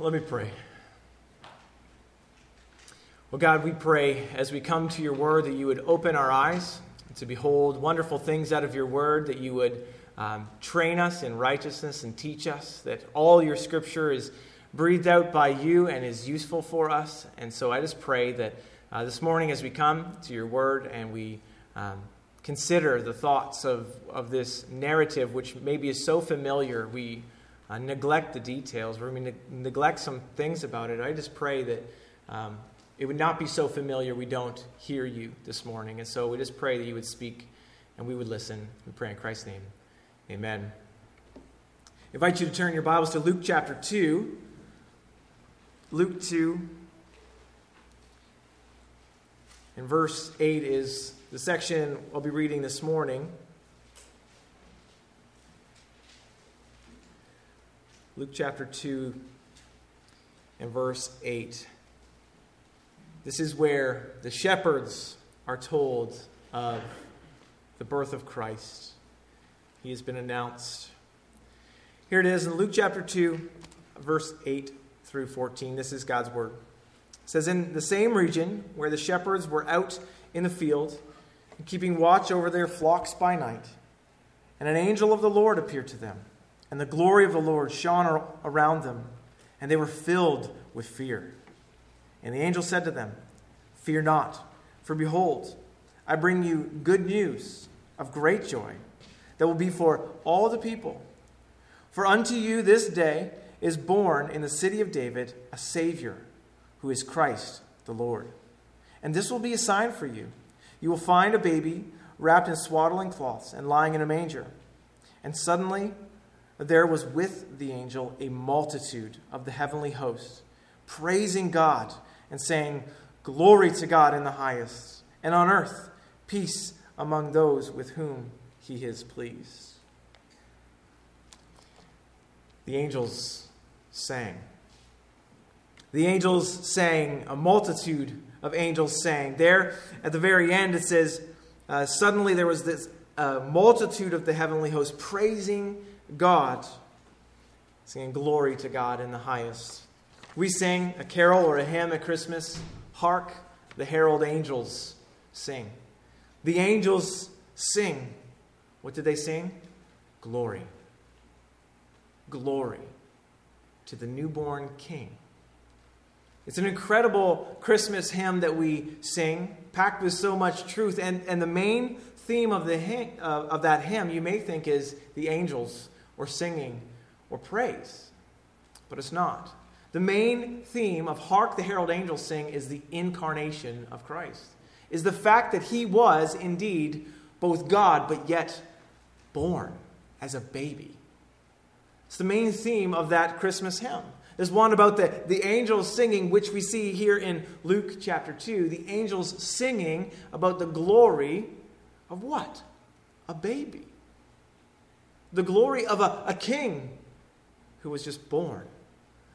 Let me pray. Well, God, we pray as we come to your word that you would open our eyes to behold wonderful things out of your word, that you would um, train us in righteousness and teach us, that all your scripture is breathed out by you and is useful for us. And so I just pray that uh, this morning, as we come to your word and we um, consider the thoughts of, of this narrative, which maybe is so familiar, we uh, neglect the details, or we ne- neglect some things about it. I just pray that um, it would not be so familiar we don't hear you this morning. And so we just pray that you would speak and we would listen. We pray in Christ's name. Amen. I invite you to turn your Bibles to Luke chapter 2. Luke 2. And verse 8 is the section I'll be reading this morning. Luke chapter 2 and verse 8. This is where the shepherds are told of the birth of Christ. He has been announced. Here it is in Luke chapter 2, verse 8 through 14. This is God's word. It says, In the same region where the shepherds were out in the field, keeping watch over their flocks by night, and an angel of the Lord appeared to them and the glory of the Lord shone around them, and they were filled with fear. And the angel said to them, Fear not, for behold, I bring you good news of great joy that will be for all the people. For unto you this day is born in the city of David a Savior, who is Christ the Lord. And this will be a sign for you. You will find a baby wrapped in swaddling cloths and lying in a manger. And suddenly, there was with the angel a multitude of the heavenly hosts, praising God and saying, Glory to God in the highest, and on earth peace among those with whom he is pleased. The angels sang. The angels sang, a multitude of angels sang. There at the very end, it says, uh, Suddenly there was this uh, multitude of the heavenly hosts praising God, singing glory to God in the highest. We sing a carol or a hymn at Christmas. Hark, the herald angels sing. The angels sing. What did they sing? Glory. Glory to the newborn King. It's an incredible Christmas hymn that we sing, packed with so much truth. And, and the main theme of, the hymn, uh, of that hymn, you may think, is the angels or singing or praise. But it's not. The main theme of Hark the Herald Angels Sing is the incarnation of Christ, is the fact that he was indeed both God, but yet born as a baby. It's the main theme of that Christmas hymn. There's one about the, the angels singing, which we see here in Luke chapter 2. The angels singing about the glory of what? A baby the glory of a, a king who was just born.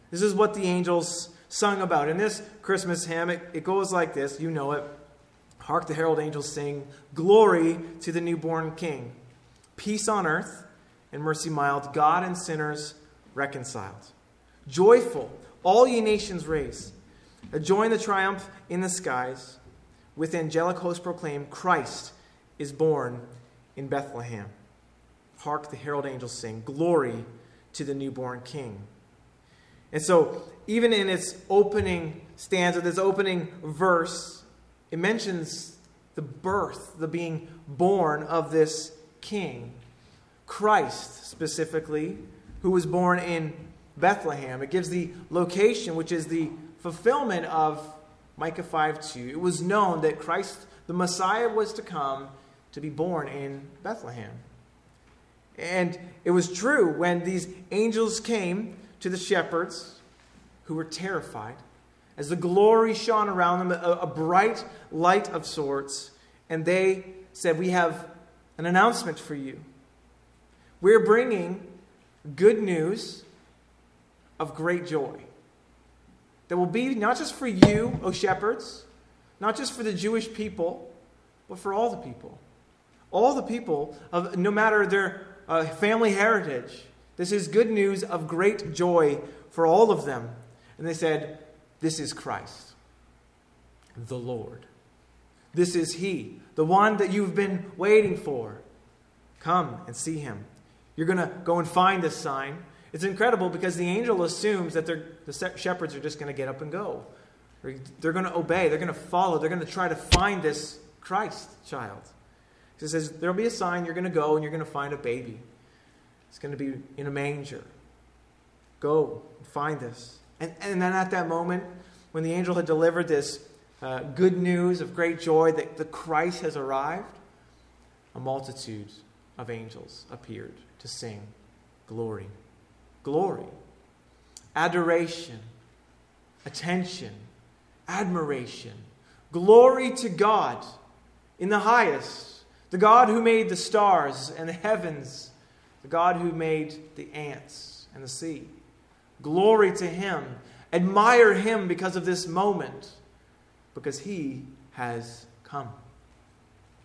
This is what the angels sung about. In this Christmas hymn, it, it goes like this you know it. Hark the herald angels sing, Glory to the newborn king. Peace on earth and mercy mild, God and sinners reconciled. Joyful, all ye nations raise. Join the triumph in the skies. With angelic hosts proclaim, Christ is born in Bethlehem. Hark the herald angels sing, Glory to the newborn king. And so, even in its opening stanza, this opening verse, it mentions the birth, the being born of this king. Christ, specifically, who was born in Bethlehem. It gives the location, which is the fulfillment of Micah 5 2. It was known that Christ, the Messiah, was to come to be born in Bethlehem. And it was true when these angels came to the shepherds who were terrified as the glory shone around them, a, bright light of sorts, and they said, We have an announcement for you. We're bringing good news of great joy that will be not just for you, O shepherds, not just for the Jewish people, but for all the people. All the people of no matter their a family heritage. This is good news of great joy for all of them. And they said, This is Christ, the Lord. This is He, the one that you've been waiting for. Come and see Him. You're going to go and find this sign. It's incredible because the angel assumes that the shepherds are just going to get up and go. They're going to obey. They're going to follow. They're going to try to find this Christ child. He says, There'll be a sign. You're going to go and you're going to find a baby. It's going to be in a manger. Go and find this. And, and then at that moment, when the angel had delivered this uh, good news of great joy that the Christ has arrived, a multitude of angels appeared to sing glory, glory, adoration, attention, admiration, glory to God in the highest, the God who made the stars and the heavens, the God who made the ants and the sea. Glory to Him. Admire Him because of this moment, because He has come.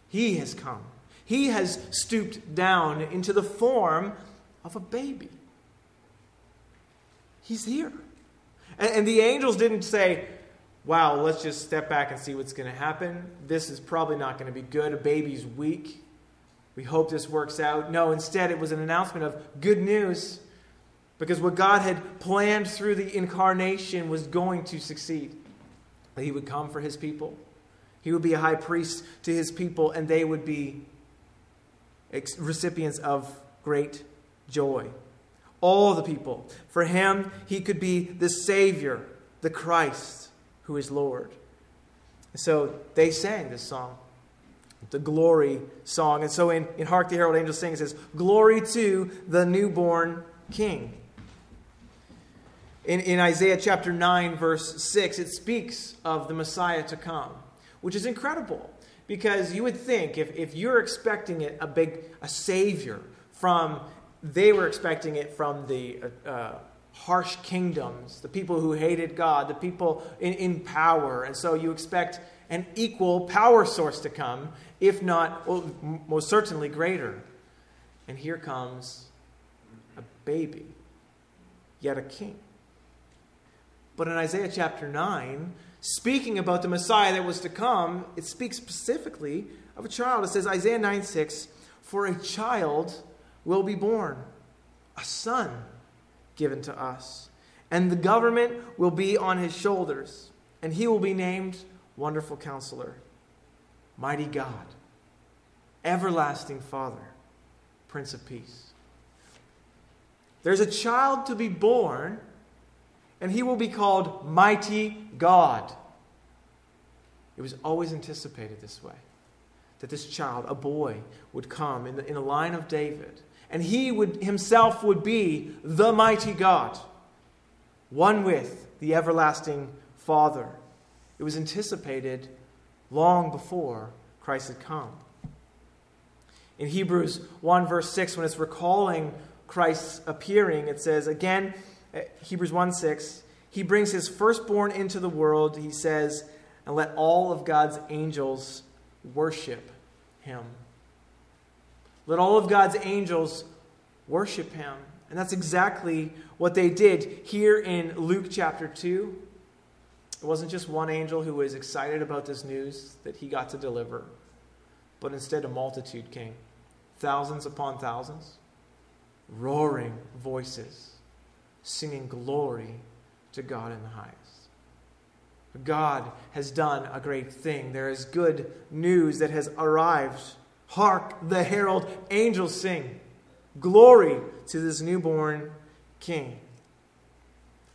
He has come. He has stooped down into the form of a baby. He's here. And, and the angels didn't say, wow, let's just step back and see what's going to happen. This is probably not going to be good. A baby's weak. We hope this works out. No, instead, it was an announcement of good news because what God had planned through the incarnation was going to succeed. That He would come for His people, He would be a high priest to His people, and they would be recipients of great joy. All the people. For Him, He could be the Savior, the Christ, who is Lord. So they sang this song the glory song. And so in, in Hark the Herald Angels Sing, it says, Glory to the newborn King. In, in Isaiah chapter 9, verse 6, it speaks of the Messiah to come, which is incredible because you would think if, if you're expecting it, a big a savior from, they were expecting it from the uh, uh, harsh kingdoms, the people who hated God, the people in, in power. And so you expect an equal power source to come, if not, well, most certainly greater. And here comes a baby, yet a king. But in Isaiah chapter 9, speaking about the Messiah that was to come, it speaks specifically of a child. It says, Isaiah 9 6, For a child will be born, a son given to us, and the government will be on his shoulders, and he will be named Wonderful Counselor, Mighty God, Everlasting Father, Prince of Peace. There's a child to be born and he will be called Mighty God. It was always anticipated this way that this child, a boy, would come in the, in the line of David, and he would himself would be the mighty God, one with the everlasting Father. It was anticipated long before Christ had come. In Hebrews 1, verse 6, when it's recalling Christ's appearing, it says, Again, uh, Hebrews 1 6, he brings his firstborn into the world, he says, and let all of God's angels worship him. Let all of God's angels worship him. And that's exactly what they did here in Luke chapter 2. It wasn't just one angel who was excited about this news that he got to deliver, but instead a multitude came thousands upon thousands, roaring voices singing glory to God in the highest. God has done a great thing. There is good news that has arrived. Hark, the herald angels sing. Glory to this newborn king.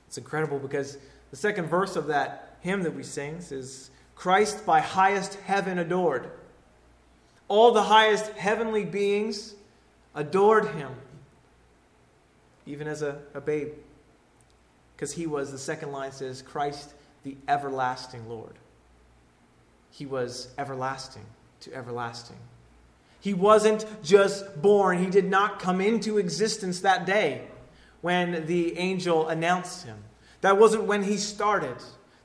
It's incredible because the second verse of that hymn that we sing is Christ by highest heaven adored. All the highest heavenly beings adored him even as a, a babe. Because he was, the second line says, Christ the everlasting Lord. He was everlasting to everlasting. He wasn't just born, he did not come into existence that day when the angel announced him. That wasn't when he started,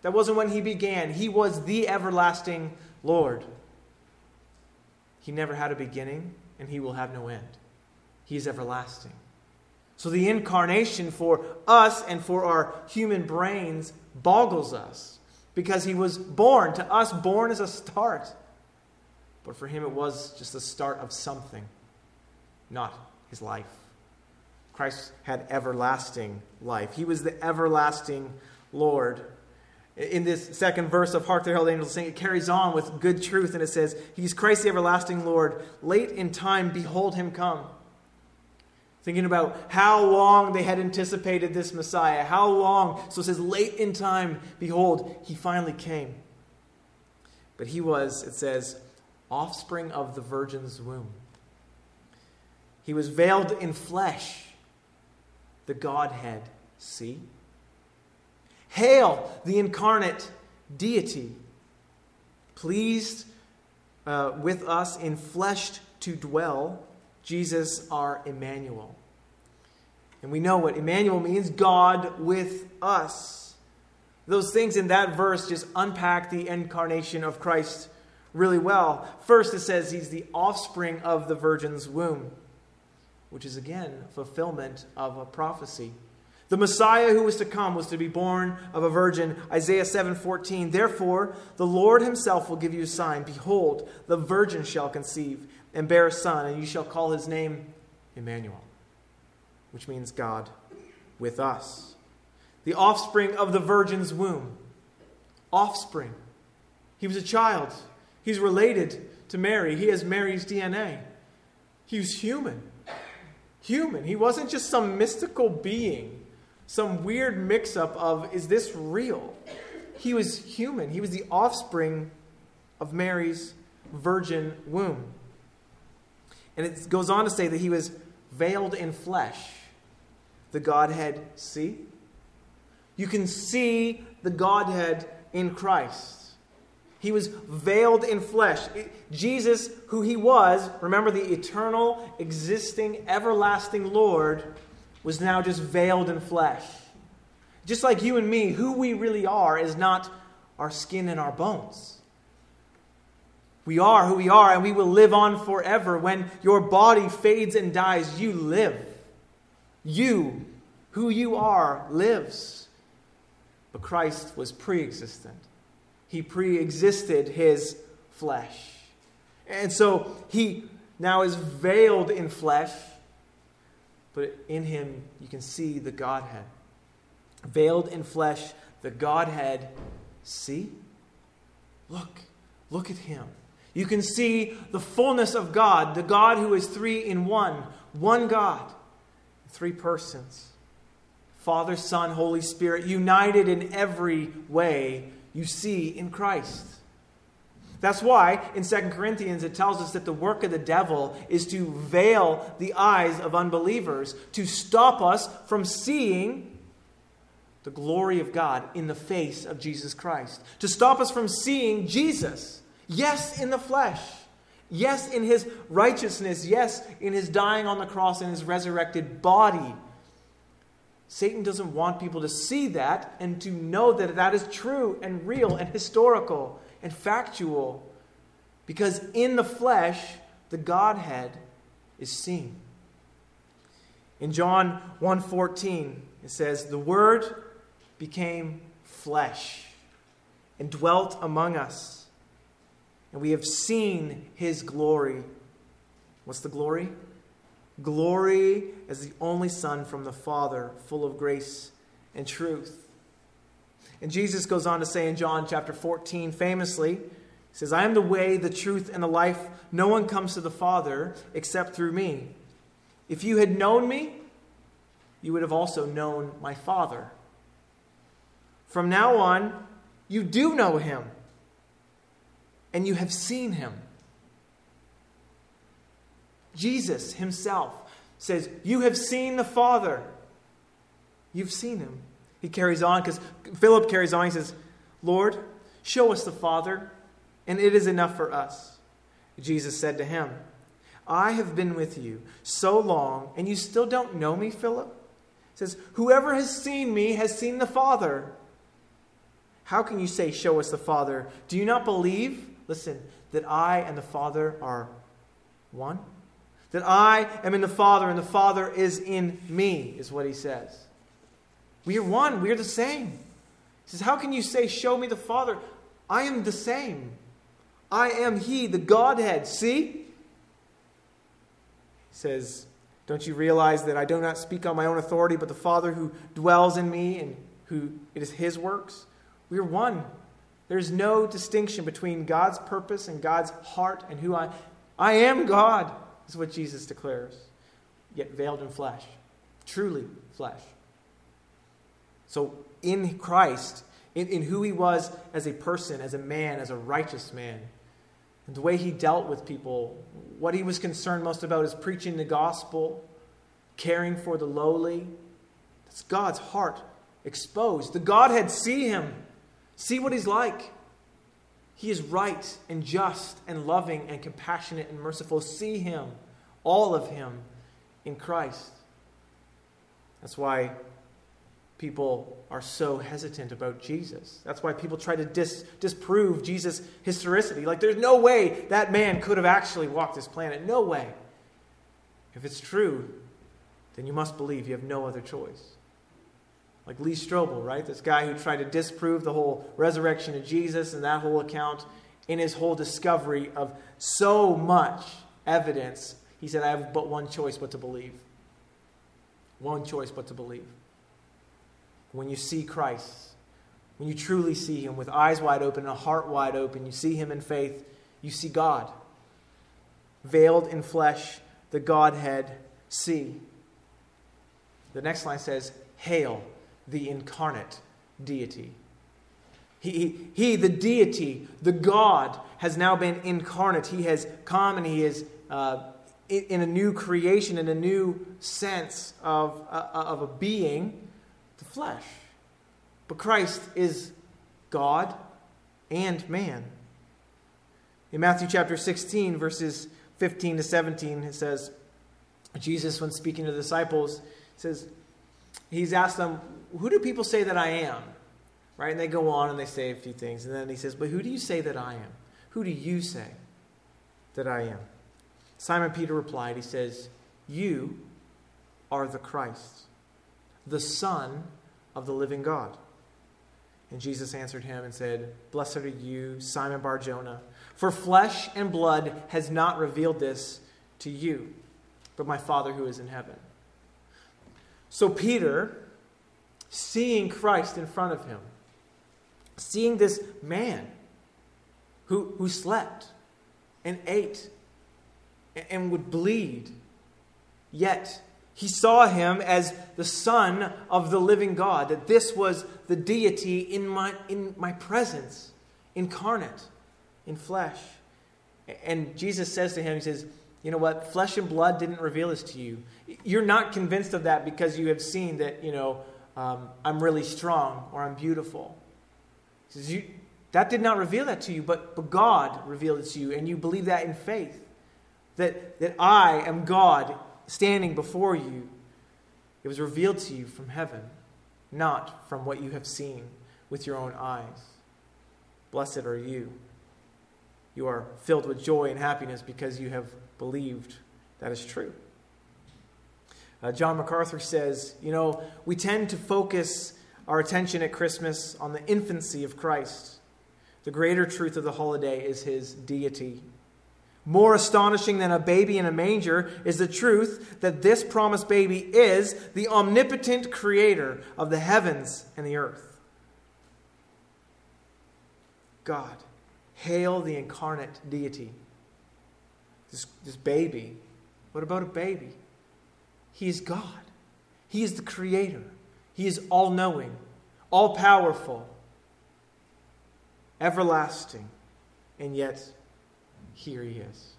that wasn't when he began. He was the everlasting Lord. He never had a beginning, and he will have no end. He is everlasting. So the incarnation for us and for our human brains boggles us because he was born. To us, born is a start. But for him, it was just the start of something, not his life. Christ had everlasting life. He was the everlasting Lord. In this second verse of Hark the Herald Angels Sing, it carries on with good truth, and it says, He's Christ the everlasting Lord. Late in time, behold him come. Thinking about how long they had anticipated this Messiah, how long. So it says, late in time, behold, he finally came. But he was, it says, offspring of the virgin's womb. He was veiled in flesh, the Godhead. See? Hail the incarnate deity, pleased uh, with us in flesh to dwell Jesus our Emmanuel. And we know what Emmanuel means God with us. Those things in that verse just unpack the incarnation of Christ really well. First, it says he's the offspring of the virgin's womb, which is again fulfillment of a prophecy. The Messiah who was to come was to be born of a virgin. Isaiah 7:14. Therefore, the Lord himself will give you a sign. Behold, the virgin shall conceive and bear a son, and you shall call his name Emmanuel, which means God with us. The offspring of the virgin's womb. Offspring. He was a child. He's related to Mary. He has Mary's DNA. He was human. Human. He wasn't just some mystical being, some weird mix up of, is this real? He was human. He was the offspring of Mary's virgin womb. And it goes on to say that he was veiled in flesh. The Godhead see? You can see the Godhead in Christ. He was veiled in flesh. Jesus, who he was, remember the eternal, existing, everlasting Lord, was now just veiled in flesh. Just like you and me, who we really are is not our skin and our bones. We are who we are, and we will live on forever. When your body fades and dies, you live. You, who you are, lives. But Christ was pre existent, He pre existed His flesh. And so He now is veiled in flesh, but in Him you can see the Godhead. Veiled in flesh, the Godhead. See? Look, look at Him. You can see the fullness of God, the God who is three in one, one God, three persons Father, Son, Holy Spirit, united in every way you see in Christ. That's why in 2 Corinthians it tells us that the work of the devil is to veil the eyes of unbelievers, to stop us from seeing the glory of God in the face of Jesus Christ, to stop us from seeing Jesus Yes, in the flesh. Yes, in his righteousness. Yes, in his dying on the cross and his resurrected body. Satan doesn't want people to see that and to know that that is true and real and historical and factual. Because in the flesh, the Godhead is seen. In John 1:14, it says, "The word became flesh and dwelt among us." and we have seen his glory. What's the glory? Glory as the only Son from the Father, full of grace and truth. And Jesus goes on to say in John chapter 14, famously, he says, I am the way, the truth, and the life. No one comes to the Father except through me. If you had known me, you would have also known my Father. From now on, you do know him and you have seen him. Jesus himself says, You have seen the Father. You've seen him. He carries on because Philip carries on. He says, Lord, show us the Father, and it is enough for us. Jesus said to him, I have been with you so long, and you still don't know me, Philip? He says, Whoever has seen me has seen the Father. How can you say, Show us the Father? Do you not believe? Listen, that I and the Father are one? That I am in the Father and the Father is in me, is what he says. We are one, we are the same. He says, How can you say, Show me the Father? I am the same. I am He, the Godhead. See? He says, Don't you realize that I do not speak on my own authority, but the Father who dwells in me and who it is His works? We are one. There's no distinction between God's purpose and God's heart and who I I am God is what Jesus declares, yet veiled in flesh, truly flesh. So in Christ, in, in who he was as a person, as a man, as a righteous man, and the way he dealt with people, what he was concerned most about is preaching the gospel, caring for the lowly. That's God's heart exposed. The Godhead see him, see what he's like. He is right and just and loving and compassionate and merciful. See him, all of him, in Christ. That's why people are so hesitant about Jesus. That's why people try to dis- disprove Jesus' historicity. Like, there's no way that man could have actually walked this planet. No way. If it's true, then you must believe you have no other choice. Like Lee Strobel, right? This guy who tried to disprove the whole resurrection of Jesus and that whole account in his whole discovery of so much evidence. He said, I have but one choice but to believe. One choice but to believe. When you see Christ, when you truly see Him with eyes wide open and a heart wide open, you see Him in faith, you see God. Veiled in flesh, the Godhead see. The next line says, Hail the incarnate deity. He, he, he, the deity, the God, has now been incarnate. He has come and he is uh, in, in, a new creation, in a new sense of, uh, of a being, the flesh. But Christ is God and man. In Matthew chapter 16, verses 15 to 17, it says, Jesus, when speaking to the disciples, says, he's asked them, Who do people say that I am? Right? And they go on and they say a few things. And then he says, But who do you say that I am? Who do you say that I am? Simon Peter replied, He says, You are the Christ, the Son of the living God. And Jesus answered him and said, Blessed are you, Simon Bar Jonah, for flesh and blood has not revealed this to you, but my Father who is in heaven. So Peter, seeing Christ in front of him, seeing this man who, who slept and ate and would bleed, yet he saw him as the Son of the living God, that this was the deity in my, in my presence, incarnate, in flesh. And Jesus says to him, He says, you know what? Flesh and blood didn't reveal this to you. You're not convinced of that because you have seen that, you know, um, I'm really strong or I'm beautiful. He says, you, that did not reveal that to you, but, but God revealed it to you, and you believe that in faith. That, that I am God standing before you. It was revealed to you from heaven, not from what you have seen with your own eyes. Blessed are you. You are filled with joy and happiness because you have believed that is true. Uh, John MacArthur says, you know, we tend to focus our attention at Christmas on the infancy of Christ. The greater truth of the holiday is his deity. More astonishing than a baby in a manger is the truth that this promised baby is the omnipotent creator of the heavens and the earth. God, hail the incarnate deity this, this baby. What about a baby? He is God. He is the creator. He is all knowing, all powerful, everlasting. And yet, here he is.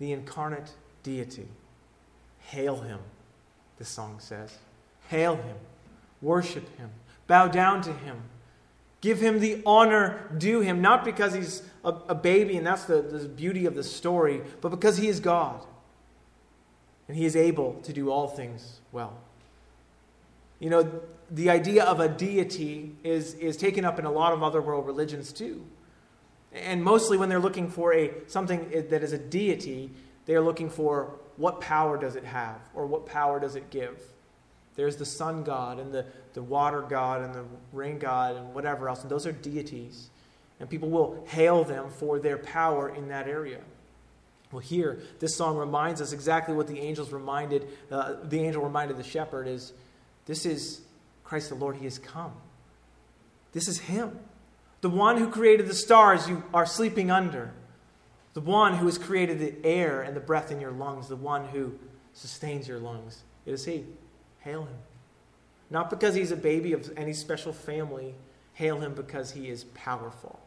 The incarnate deity. Hail him, the song says. Hail him. Worship him. Bow down to him. Give him the honor due him, not because he's a, a baby and that's the, the beauty of the story, but because he is God. And he is able to do all things well. You know, the idea of a deity is, is taken up in a lot of other world religions too. And mostly when they're looking for a, something that is a deity, they are looking for what power does it have or what power does it give. There's the sun god and the, the water god and the rain god and whatever else, and those are deities. And people will hail them for their power in that area. Well, here, this song reminds us exactly what the angels reminded, uh, the angel reminded the shepherd is this is Christ the Lord, He has come. This is Him. The one who created the stars you are sleeping under. The one who has created the air and the breath in your lungs. The one who sustains your lungs. It is He. Hail Him. Not because He's a baby of any special family. Hail Him because He is powerful.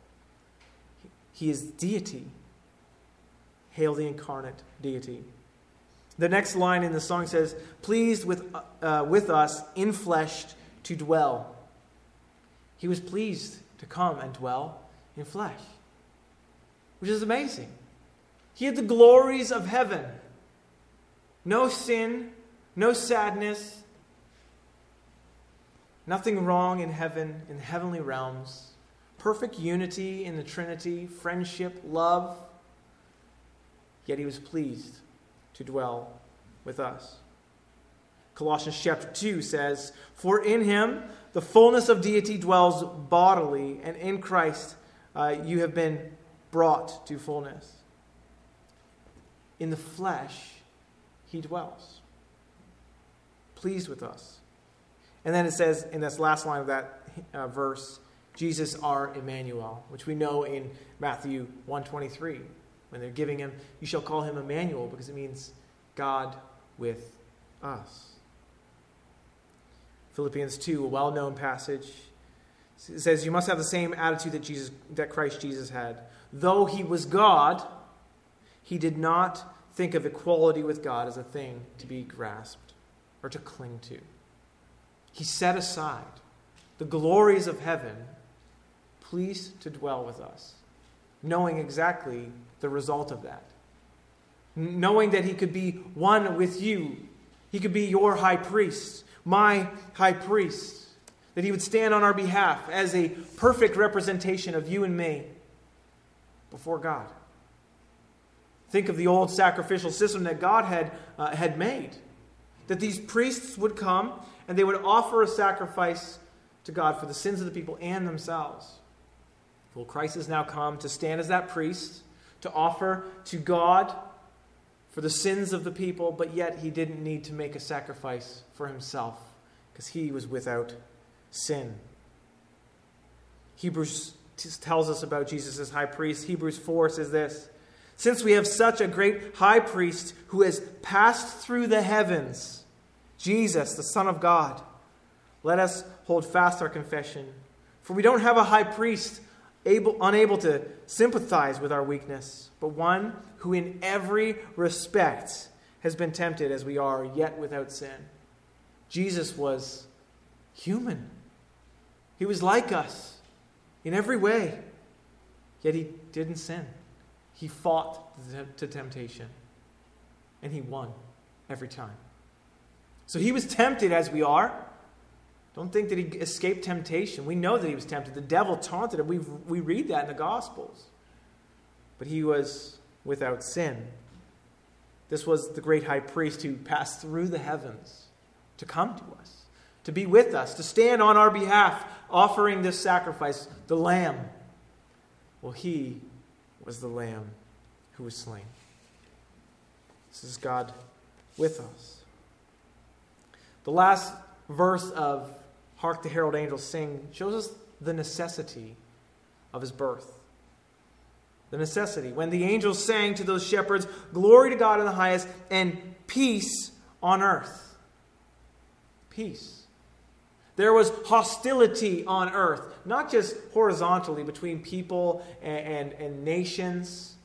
He is deity. Hail the incarnate deity. The next line in the song says, Pleased with, uh, with us in flesh to dwell. He was pleased to come and dwell in flesh, which is amazing. He had the glories of heaven no sin, no sadness, nothing wrong in heaven, in heavenly realms, perfect unity in the Trinity, friendship, love yet he was pleased to dwell with us. Colossians chapter 2 says, For in him the fullness of deity dwells bodily, and in Christ uh, you have been brought to fullness. In the flesh, he dwells, pleased with us. And then it says in this last line of that uh, verse, Jesus our Emmanuel, which we know in Matthew 123 when they're giving him, you shall call him Emmanuel because it means God with us. Philippians 2, a well known passage, says, You must have the same attitude that, Jesus, that Christ Jesus had. Though he was God, he did not think of equality with God as a thing to be grasped or to cling to. He set aside the glories of heaven, pleased to dwell with us, knowing exactly the result of that. Knowing that he could be one with you, he could be your high priest, my high priest, that he would stand on our behalf as a perfect representation of you and me before God. Think of the old sacrificial system that God had, uh, had made. That these priests would come and they would offer a sacrifice to God for the sins of the people and themselves. Well, Christ has now come to stand as that priest to offer to God for the sins of the people, but yet he didn't need to make a sacrifice for himself because he was without sin. Hebrews tells us about Jesus as high priest. Hebrews 4 says this Since we have such a great high priest who has passed through the heavens, Jesus, the Son of God, let us hold fast our confession. For we don't have a high priest able, unable to sympathize with our weakness, but one who in every respect has been tempted as we are, yet without sin. Jesus was human. He was like us in every way, yet he didn't sin. He fought to temptation, and he won every time. So he was tempted as we are. Don't think that he escaped temptation. We know that he was tempted. The devil taunted him. we we read that in the Gospels. But he was without sin. This was the great high priest who passed through the heavens to come to us, to be with us, to stand on our behalf, offering this sacrifice, the Lamb. Well, he was the Lamb who was slain. This is God with us. The last verse of Hark the Herald Angels Sing shows us the necessity of his birth. The necessity. When the angels sang to those shepherds, Glory to God in the highest, and peace on earth. Peace. There was hostility on earth, not just horizontally between people and, and, and nations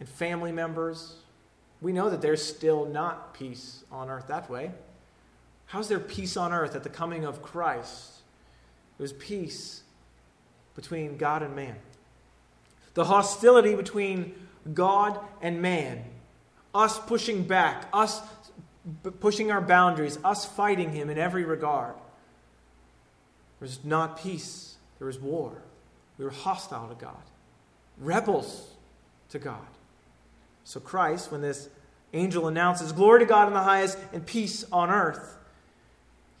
and family members. We know that there's still not peace on earth that way. How's there peace on earth at the coming of Christ? It was peace between God and man. The hostility between God and man, us pushing back, us pushing our boundaries, us fighting Him in every regard. There was not peace, there was war. We were hostile to God, rebels to God. So, Christ, when this angel announces, Glory to God in the highest and peace on earth.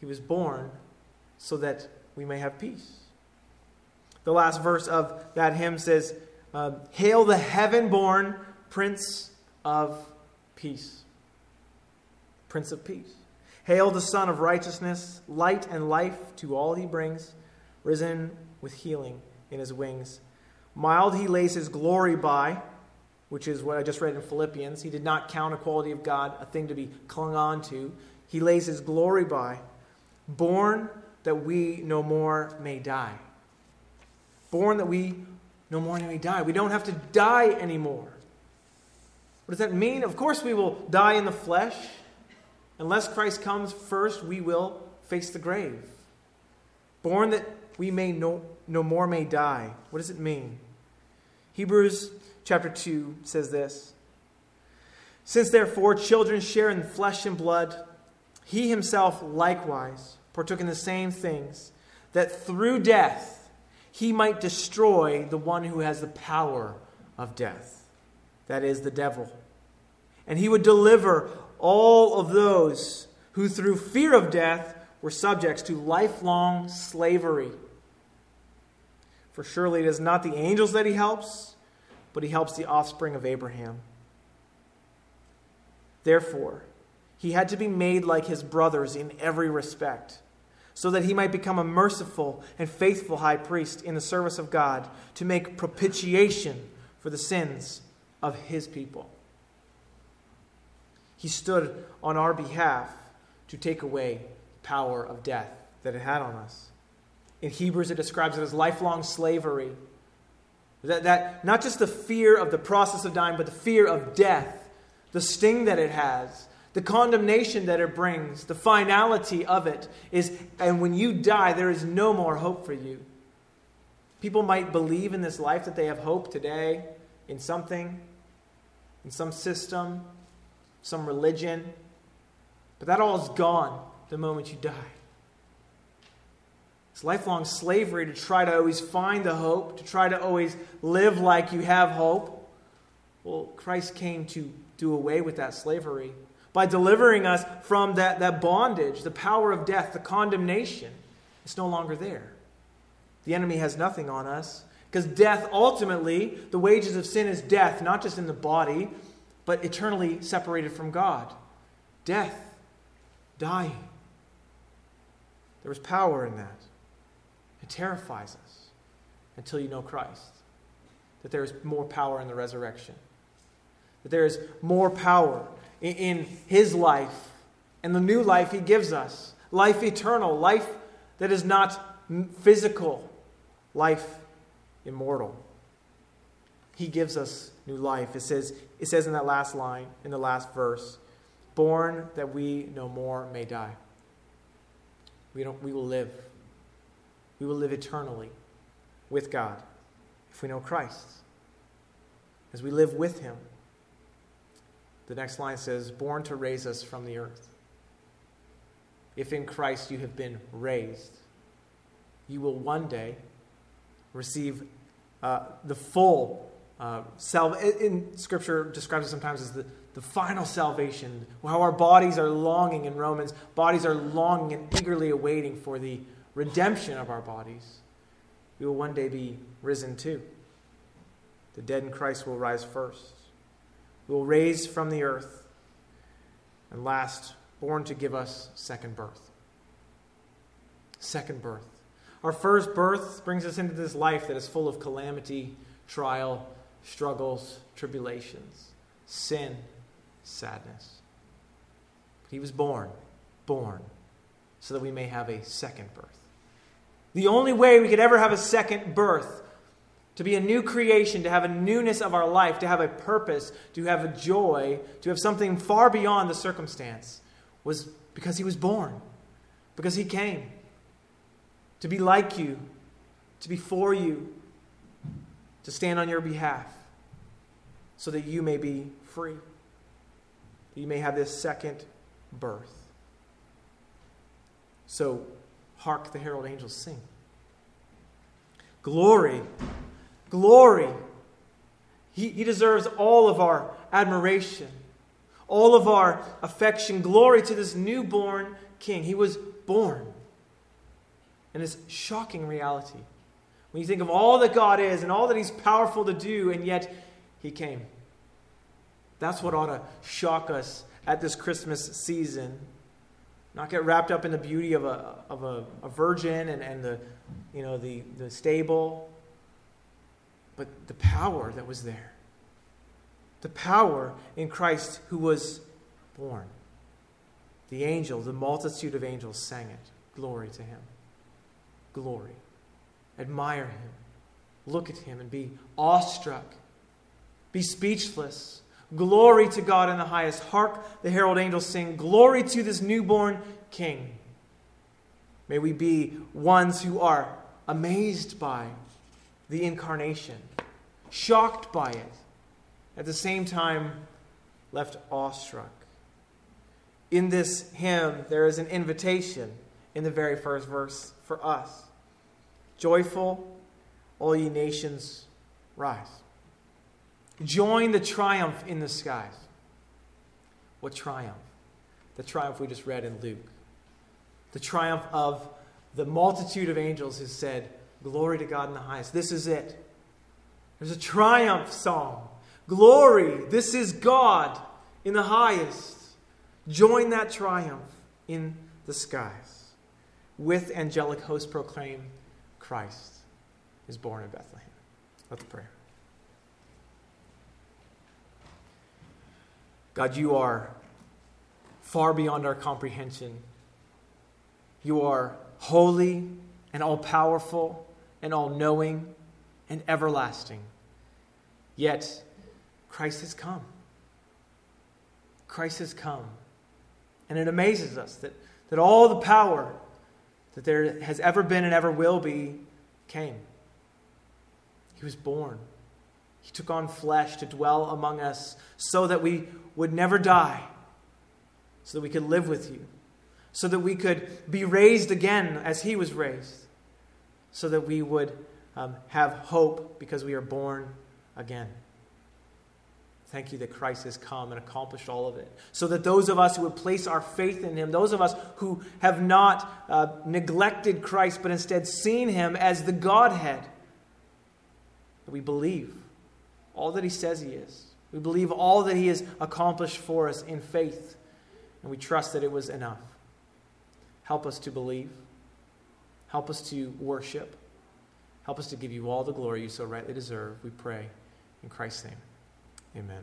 He was born so that we may have peace. The last verse of that hymn says, uh, Hail the heaven born Prince of Peace. Prince of Peace. Hail the Sun of Righteousness, light and life to all he brings, risen with healing in his wings. Mild he lays his glory by, which is what I just read in Philippians. He did not count equality of God a thing to be clung on to. He lays his glory by, born that we no more may die. Born that we no more may die. We don't have to die anymore. What does that mean? Of course, we will die in the flesh. Unless Christ comes first, we will face the grave. Born that we may no, no more may die. What does it mean? Hebrews chapter 2 says this Since therefore children share in flesh and blood, he himself likewise partook in the same things, that through death he might destroy the one who has the power of death, that is, the devil. And he would deliver all of those who through fear of death were subjects to lifelong slavery. For surely it is not the angels that he helps, but he helps the offspring of Abraham. Therefore, he had to be made like his brothers in every respect, so that he might become a merciful and faithful high priest in the service of God to make propitiation for the sins of his people. He stood on our behalf to take away the power of death that it had on us. In Hebrews, it describes it as lifelong slavery. That, that not just the fear of the process of dying, but the fear of death, the sting that it has, the condemnation that it brings, the finality of it is, and when you die, there is no more hope for you. People might believe in this life that they have hope today in something, in some system, some religion, but that all is gone the moment you die. It's lifelong slavery to try to always find the hope, to try to always live like you have hope. Well, Christ came to do away with that slavery by delivering us from that, that bondage, the power of death, the condemnation. It's no longer there. The enemy has nothing on us because death, ultimately, the wages of sin is death, not just in the body, but eternally separated from God. Death, dying. There was power in that. It terrifies us until you know Christ. That there is more power in the resurrection. That there is more power in, His life and the new life He gives us. Life eternal, life that is not physical, life immortal. He gives us new life. It says, it says in that last line, in the last verse, born that we no more may die. We, don't, we will live we will live eternally with God if we know Christ. As we live with Him. The next line says, born to raise us from the earth. If in Christ you have been raised, you will one day receive uh, the full uh, in Scripture describes it sometimes as the, the final salvation. How our bodies are longing in Romans, bodies are longing and eagerly awaiting for the redemption of our bodies, we will one day be risen too. The dead in Christ will rise first. We will raise from the earth, and last, born to give us second birth. Second birth. Our first birth brings us into this life that is full of calamity, trial, struggles, tribulations, sin, sadness. But He was born, born, so that we may have a second birth. The only way we could ever have a second birth, to be a new creation, to have a newness of our life, to have a purpose, to have a joy, to have something far beyond the circumstance, was because he was born, because he came to be like you, to be for you, to stand on your behalf, so that you may be free, that you may have this second birth. So, hark the herald angels sing. Glory, glory. He, he deserves all of our admiration, all of our affection. Glory to this newborn king. He was born. And it's shocking reality. When you think of all that God is and all that He's powerful to do, and yet He came. That's what ought to shock us at this Christmas season. Not get wrapped up in the beauty of a, of a, a virgin and, and the, you know, the, the stable, but the power that was there. The power in Christ who was born. The angel, the multitude of angels sang it. Glory to him. Glory. Admire him. Look at him and be awestruck. Be speechless. Glory to God in the highest. Hark the herald angels sing, Glory to this newborn King. May we be ones who are amazed by the incarnation, shocked by it, at the same time left awestruck. In this hymn, there is an invitation in the very first verse for us Joyful, all ye nations, rise. Join the triumph in the skies. What triumph? The triumph we just read in Luke. The triumph of the multitude of angels who said, Glory to God in the highest. This is it. There's a triumph song. Glory, this is God in the highest. Join that triumph in the skies. With angelic hosts proclaim Christ is born in Bethlehem. Let's pray. God, you are far beyond our comprehension. You are holy and all powerful and all knowing and everlasting. Yet, Christ has come. Christ has come. And it amazes us that, that all the power that there has ever been and ever will be came. He was born. He took on flesh to dwell among us so that we would never die, so that we could live with you, so that we could be raised again as he was raised, so that we would um, have hope because we are born again. Thank you that Christ has come and accomplished all of it. So that those of us who would place our faith in him, those of us who have not uh, neglected Christ but instead seen him as the Godhead, that we believe all that he says he is. We believe all that he has accomplished for us in faith, and we trust that it was enough. Help us to believe. Help us to worship. Help us to give you all the glory you so rightly deserve. We pray in Christ's name. Amen.